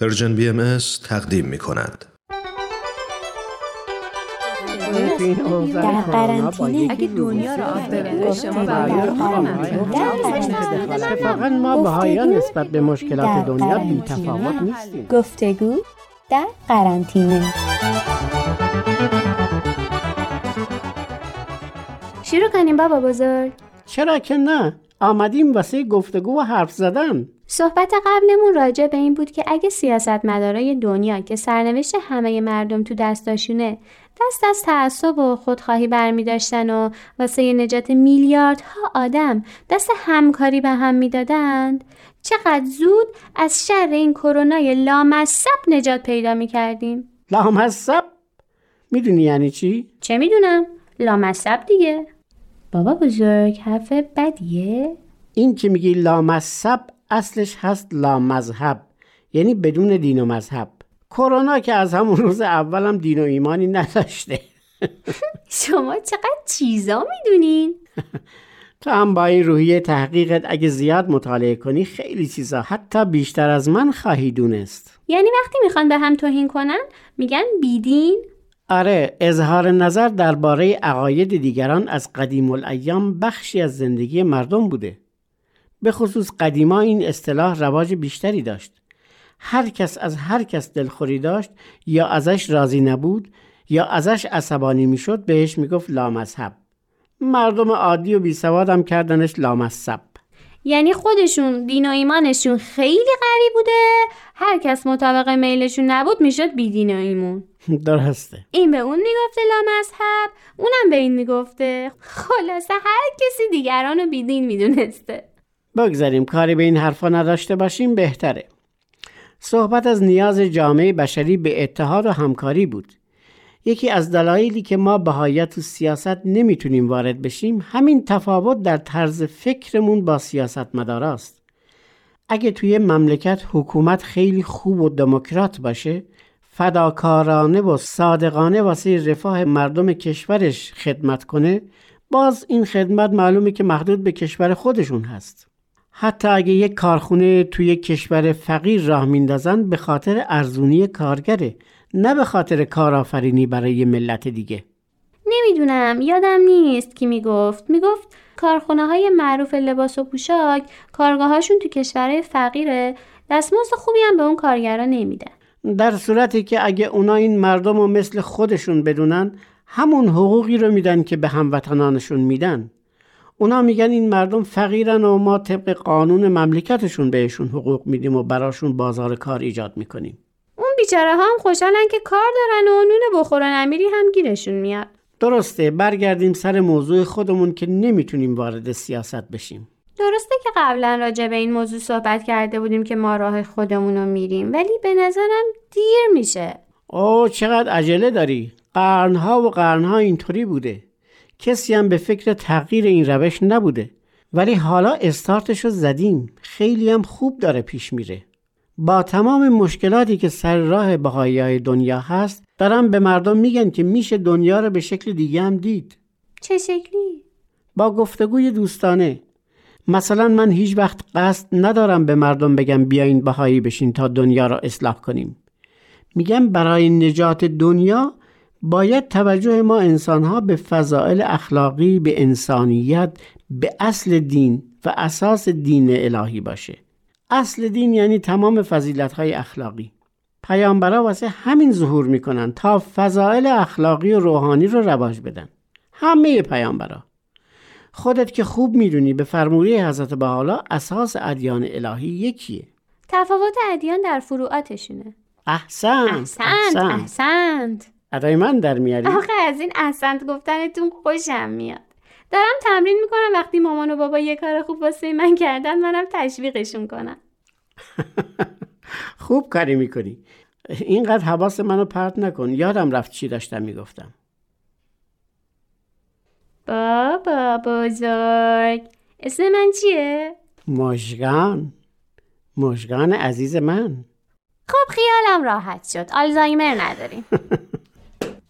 پرژن بی ام تقدیم می کند. در قرنطینه اگه دنیا رو آب شما اتفاقا ما بهایا نسبت به مشکلات دنیا بی تفاوت نیستیم. گفتگو در قرنطینه. شروع کنیم بابا بزرگ. چرا که نه؟ آمدیم واسه گفتگو و حرف زدن. صحبت قبلمون راجع به این بود که اگه سیاستمدارای دنیا که سرنوشت همه مردم تو دستاشونه دست از تعصب و خودخواهی برمی داشتن و واسه نجات میلیاردها آدم دست همکاری به هم می‌دادند چقدر زود از شر این کرونای لامصب نجات پیدا می کردیم لامصب می‌دونی یعنی چی؟ چه می‌دونم؟ لامصب دیگه بابا بزرگ حرف بدیه؟ این که میگی لامصب اصلش هست لامذهب یعنی بدون دین و مذهب کرونا که از همون روز اولم دین و ایمانی نداشته شما چقدر چیزا می‌دونین؟ تو هم با این روحیه تحقیقت اگه زیاد مطالعه کنی خیلی چیزا حتی بیشتر از من خواهی دونست یعنی وقتی می‌خوان به هم توهین کنن میگن بیدین؟ آره اظهار نظر درباره عقاید دیگران از قدیم الایام بخشی از زندگی مردم بوده به خصوص قدیما این اصطلاح رواج بیشتری داشت. هر کس از هر کس دلخوری داشت یا ازش راضی نبود یا ازش عصبانی می‌شد بهش می‌گفت لامذهب. مردم عادی و بیسواد هم کردنش لامصب یعنی خودشون دین و ایمانشون خیلی قوی بوده. هر کس مطابق میلشون نبود می‌شد بی دین و ایمون. درسته. این به اون می‌گفته لامذهب اونم به این می‌گفته. خلاصه هر کسی دیگران رو بی دین می‌دونسته. بگذاریم کاری به این حرفا نداشته باشیم بهتره. صحبت از نیاز جامعه بشری به اتحاد و همکاری بود. یکی از دلایلی که ما بهایت و سیاست نمی‌تونیم وارد بشیم همین تفاوت در طرز فکرمون با سیاست مداراست اگه توی مملکت حکومت خیلی خوب و دموکرات باشه فداکارانه و صادقانه واسه رفاه مردم کشورش خدمت کنه باز این خدمت معلومه که محدود به کشور خودشون هست. حتی اگه یک کارخونه توی کشور فقیر راه میندازن به خاطر ارزونی کارگره نه به خاطر کارآفرینی برای ملت دیگه. نمی‌دونم یادم نیست کی می‌گفت. می‌گفت کارخونه های معروف لباس و پوشاک کارگاهاشون تو کشورهای فقیره. دستمزد خوبی هم به اون کارگرا نمیدن. در صورتی که اگه اونا این مردم رو مثل خودشون بدونن همون حقوقی رو میدن که به هموطنانشون میدن. اونا میگن این مردم فقیرن و ما طبق قانون مملکتشون بهشون حقوق میدیم و براشون بازار کار ایجاد می‌کنیم. اون بیچاره ها هم خوشحالن که کار دارن و نون بخورن امیری هم گیرشون میاد. درسته برگردیم سر موضوع خودمون که نمی‌تونیم وارد سیاست بشیم. درسته که قبلا راجع به این موضوع صحبت کرده بودیم که ما راه خودمون رو میریم ولی به نظرم دیر میشه. اوه چقدر عجله داری. قرنها و قرنها اینطوری بوده. کسی هم به فکر تغییر این روش نبوده. ولی حالا استارتش رو زدیم. خیلی هم خوب داره پیش میره. با تمام مشکلاتی که سر راه بهایی دنیا هست دارم به مردم میگن که میشه دنیا رو به شکل دیگه هم دید. چه شکلی؟ با گفتگوی دوستانه. مثلا من هیچ وقت قصد ندارم به مردم بگم بیاین بهایی بشین تا دنیا را اصلاح کنیم. میگم برای نجات دنیا باید توجه ما انسانها به فضائل اخلاقی به انسانیت به اصل دین و اساس دین الهی باشه. اصل دین یعنی تمام فضیلت های اخلاقی. پیامبرا واسه همین ظهور می‌کنن تا فضائل اخلاقی و روحانی رو رواج بدن. همه پیامبرا. خودت که خوب می‌دونی به فرموری حضرت بحالا اساس ادیان الهی یکیه. تفاوت ادیان در فروعاتشونه. احسنت احسنت. احسنت. ادای من در میاری؟ آخه از این احسنت گفتنتون خوشم میاد. دارم تمرین می‌کنم. وقتی مامان و بابا یه کار خوب واسه من کردن منم تشویقشون کنم. خوب کاری می‌کنی. اینقدر حواس منو پرت نکن. یادم رفت چی داشتم می‌گفتم. بابا بزرگ اسم من چیه؟ مشگان مشگان عزیز من. خب خیالم راحت شد. آلزایمر نداریم.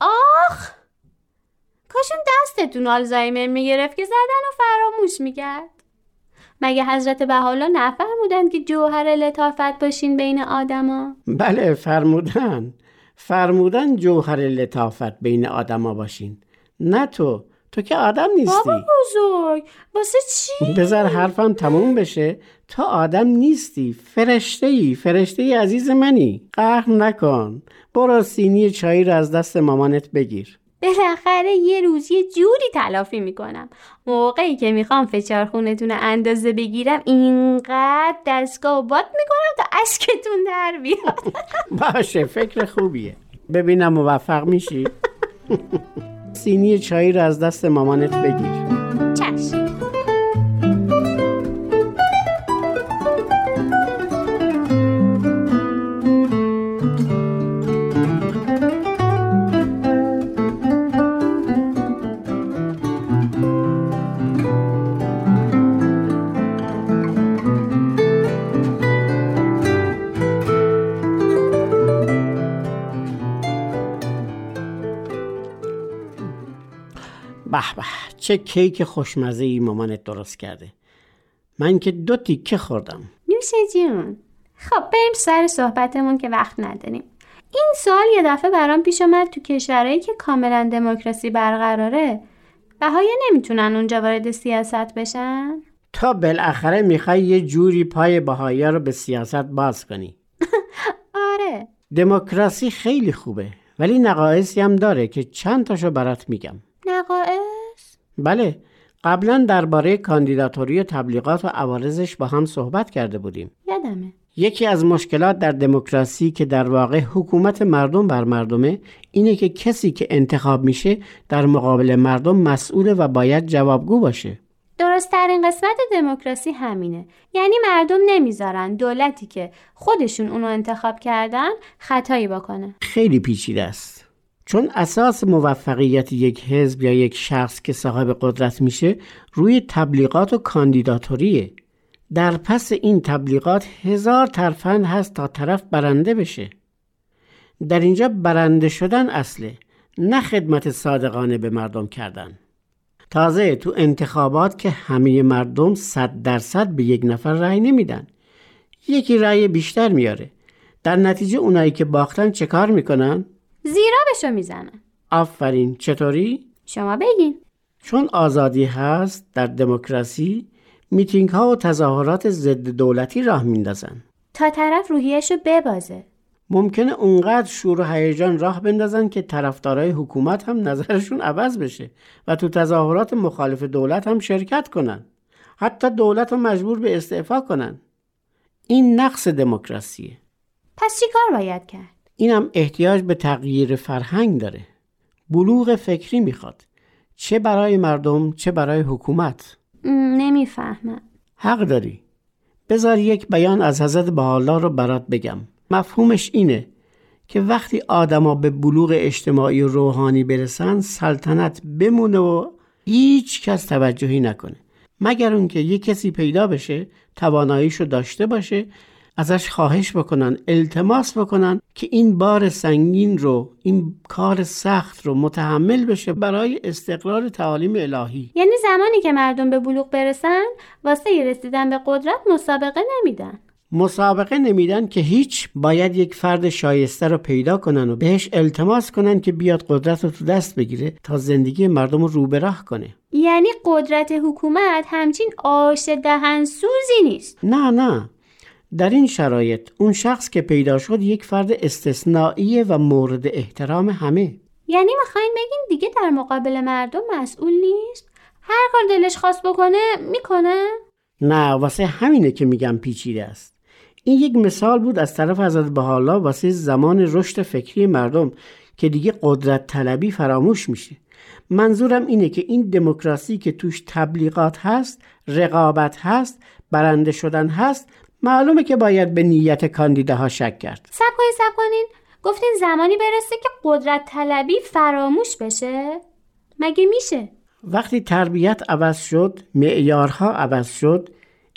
آخ! کاشون دستتون آلزایمر می‌گرفت که زدن و فراموش می‌کرد. مگه حضرت بحالا نفرمودن که جوهر لطافت باشین بین آدما؟ بله فرمودن. فرمودن جوهر لطافت بین آدما باشین. نه تو. تو که آدم نیستی. بابا بزرگ واسه چی؟ بذار حرفم تموم بشه. تا آدم نیستی فرشته ای فرشته ای عزیز منی. قهر نکن. برو سینی چایی رو از دست مامانت بگیر. بالاخره یه روز یه جوری تلافی می‌کنم. موقعی که می‌خوام فشار خونتون رو اندازه بگیرم اینقدر دستگاه و باد می‌کنم تا اشکتون در بیاد. باشه فکر خوبیه. ببینم موفق میشی؟ سینی چایی رو از دست مامانت بگیر. چه کیک خوشمزه ای مامانت درست کرده. من که دو تیکه خوردم. نوش جون. خب بریم سر صحبتمون که وقت نداریم. این سال یه دفعه برام پیش اومد تو کشورهایی که کاملا دموکراسی برقراره بهایا نمی‌تونن اونجا وارد سیاست بشن؟ تا بالاخره می‌خوای یه جوری پای بهایا رو به سیاست باز کنی. آره. دموکراسی خیلی خوبه ولی نقایصی هم داره که چند تاشو برات میگم. نقایص؟ بله قبلا درباره کاندیداتوری و تبلیغات و عوارضش با هم صحبت کرده بودیم. یادمه. یکی از مشکلات در دموکراسی که در واقع حکومت مردم بر مردمه اینه که کسی که انتخاب میشه در مقابل مردم مسئول و باید جوابگو باشه. درست ترین قسمت دموکراسی همینه. یعنی مردم نمی‌ذارن دولتی که خودشون اونو انتخاب کردن خطایی بکنه. خیلی پیچیده است. چون اساس موفقیت یک حزب یا یک شخص که صاحب قدرت میشه روی تبلیغات و کاندیداتوریه. در پس این تبلیغات هزار ترفند هست تا طرف برنده بشه. در اینجا برنده شدن اصله نه خدمت صادقانه به مردم کردن. تازه تو انتخابات که همه مردم صد درصد به یک نفر رأی نمیدن. یکی رأی بیشتر میاره. در نتیجه اونایی که باختن چه کار می‌کنن؟ زیرا بشو می‌زنن آفرین چطوری؟ شما بگین. چون آزادی هست در دموکراسی میتینگ ها و تظاهرات ضد دولتی راه میندازن. تا طرف روحیشو ببازه. ممکنه اونقدر شور و هیجان راه بندازن که طرفدارای حکومت هم نظرشون عوض بشه و تو تظاهرات مخالف دولت هم شرکت کنن. حتی دولت رو مجبور به استعفا کنن. این نقص دموکراسیه. پس چی کار باید کرد؟ اینم احتیاج به تغییر فرهنگ داره. بلوغ فکری می‌خواد. چه برای مردم چه برای حکومت. نمی‌فهمم. حق داری. بذار یک بیان از حضرت بحالا رو برات بگم. مفهومش اینه که وقتی آدما به بلوغ اجتماعی و روحانی برسن سلطنت بمونه و هیچ کس توجهی نکنه. مگر اون که یک کسی پیدا بشه تواناییشو داشته باشه ازش خواهش بکنن التماس بکنن که این بار سنگین رو این کار سخت رو متحمل بشه برای استقرار تعالیم الهی. یعنی زمانی که مردم به بلوغ برسن واسه رسیدن به قدرت مسابقه نمیدن. مسابقه نمیدن که هیچ باید یک فرد شایسته رو پیدا کنن و بهش التماس کنن که بیاد قدرت رو تو دست بگیره تا زندگی مردم رو رو به راه کنه. یعنی قدرت حکومت همچین آش دهنسوزی نیست. نه نه. در این شرایط اون شخص که پیدا شد یک فرد استثنائیه و مورد احترام همه. یعنی می‌خواین بگین دیگه در مقابل مردم مسئول نیست؟ هر کار دلش خواست بکنه می‌کنه. نه واسه همینه که میگم پیچیده است. این یک مثال بود از طرف حضرت بحالا واسه زمان رشد فکری مردم که دیگه قدرت طلبی فراموش میشه. منظورم اینه که این دموکراسی که توش تبلیغات هست رقابت هست برنده شدن هست معلومه که باید به نیت کاندیداها شک کرد. سب کنین سب کنین گفتین زمانی برسه که قدرت طلبی فراموش بشه؟ مگه میشه؟ وقتی تربیت عوض شد معیارها عوض شد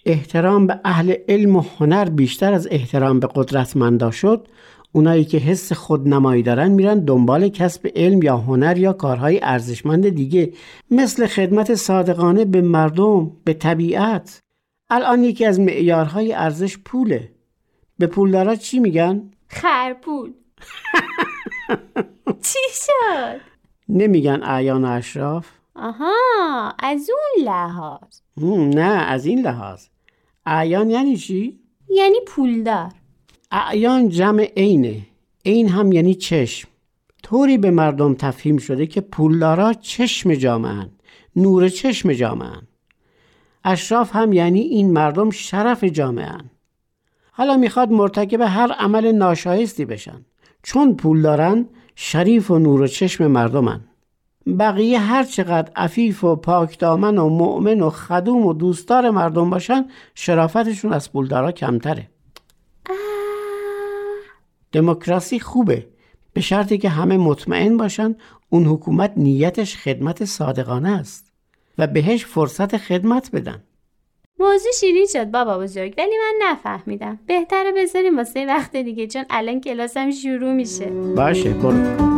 احترام به اهل علم و هنر بیشتر از احترام به قدرتمندا شد اونایی که حس خودنمایی دارن میرن دنبال کسب علم یا هنر یا کارهای ارزشمند دیگه مثل خدمت صادقانه به مردم به طبیعت. الان یکی از معیارهای ارزش پوله. به پولدارا چی میگن؟ خرپول. چی شد؟ نمیگن اعیان اشراف؟ آها از اون لحاظ. نه از این لحاظ. اعیان یعنی چی؟ یعنی پولدار. اعیان جمع عینه. عین هم یعنی چشم. طوری به مردم تفهیم شده که پولدارا چشم جامعن. نور چشم جامعن. اشراف هم یعنی این مردم شرف جامعن حالا می‌خواد مرتکب هر عمل ناشایستی بشن. چون پول دارن شریف و نور و چشم مردمن. بقیه هر چقدر عفیف و پاکدامن و مؤمن و خدوم و دوستدار مردم باشن شرافتشون از پولدارا کمتره. دموکراسی خوبه به شرطی که همه مطمئن باشن اون حکومت نیتش خدمت صادقانه است. و بهش فرصت خدمت بدن. موضوع شیرین شد بابا بزرگ ولی من نفهمیدم. بهتره بذاریم واسه وقت دیگه چون الان کلاسم شروع میشه. باشه برو.